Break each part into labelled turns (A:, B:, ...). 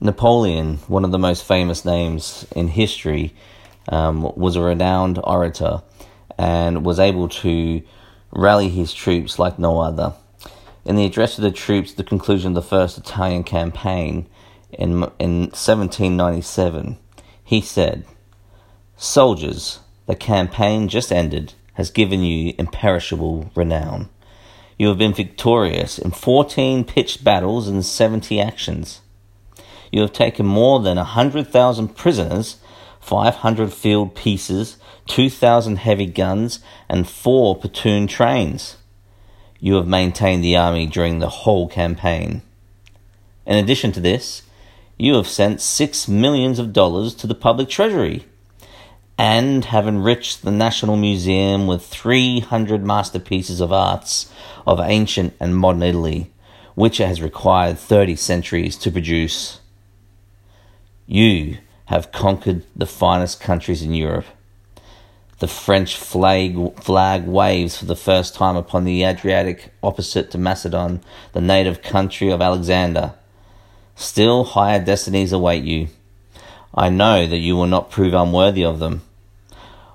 A: Napoleon, one of the most famous names in history, um, was a renowned orator and was able to rally his troops like no other. In the address to the troops at the conclusion of the First Italian campaign in, in 1797, he said, Soldiers, the campaign just ended has given you imperishable renown. You have been victorious in 14 pitched battles and 70 actions. You have taken more than a 100,000 prisoners, 500 field pieces, 2,000 heavy guns, and four platoon trains. You have maintained the army during the whole campaign. In addition to this, you have sent six millions of dollars to the public treasury and have enriched the National Museum with 300 masterpieces of arts of ancient and modern Italy, which it has required 30 centuries to produce. You have conquered the finest countries in Europe. The French flag, flag waves for the first time upon the Adriatic opposite to Macedon, the native country of Alexander. Still higher destinies await you. I know that you will not prove unworthy of them.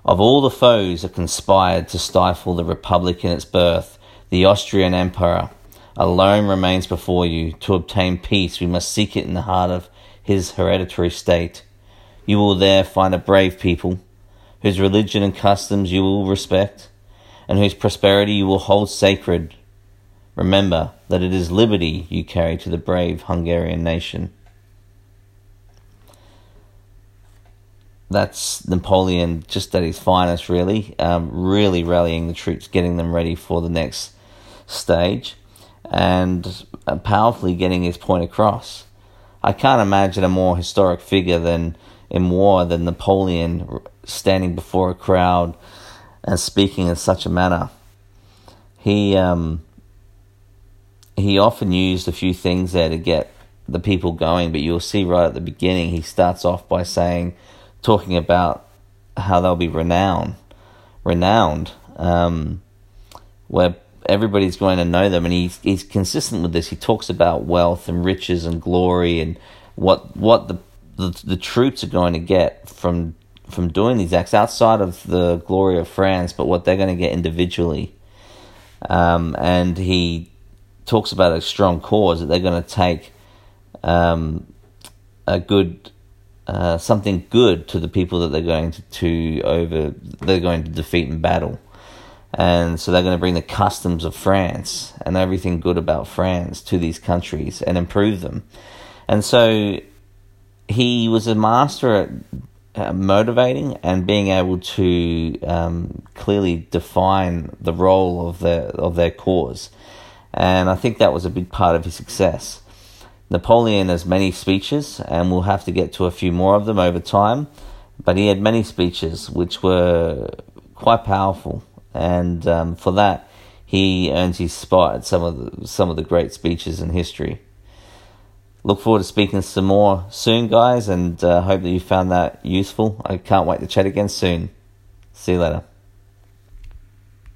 A: Of all the foes that conspired to stifle the Republic in its birth, the Austrian Emperor alone remains before you. To obtain peace, we must seek it in the heart of his hereditary state. You will there find a brave people, whose religion and customs you will respect, and whose prosperity you will hold sacred. Remember that it is liberty you carry to the brave Hungarian nation. that's Napoleon just at his finest, really. Um, really rallying the troops, getting them ready for the next stage, and uh, powerfully getting his point across. I can't imagine a more historic figure than in war than Napoleon standing before a crowd and speaking in such a manner. He um, he often used a few things there to get the people going, but you'll see right at the beginning he starts off by saying talking about how they'll be renowned, renowned, um, where everybody's going to know them, and he's he's consistent with this. He talks about wealth and riches and glory and what what the the, the troops are going to get from from doing these acts outside of the glory of France, but what they're going to get individually. Um, and he talks about a strong cause that they're going to take um, a good uh, something good to the people that they're going to, to over they're going to defeat in battle. And so they're going to bring the customs of France and everything good about France to these countries and improve them. And so he was a master at uh, motivating and being able to um, clearly define the role of their of their cause. And I think that was a big part of his success. Napoleon has many speeches, and we'll have to get to a few more of them over time. But he had many speeches which were quite powerful, and um, for that, he earns his spot at some of the, some of the great speeches in history. Look forward to speaking some more soon, guys, and uh, hope that you found that useful. I can't wait to chat again soon. See you later.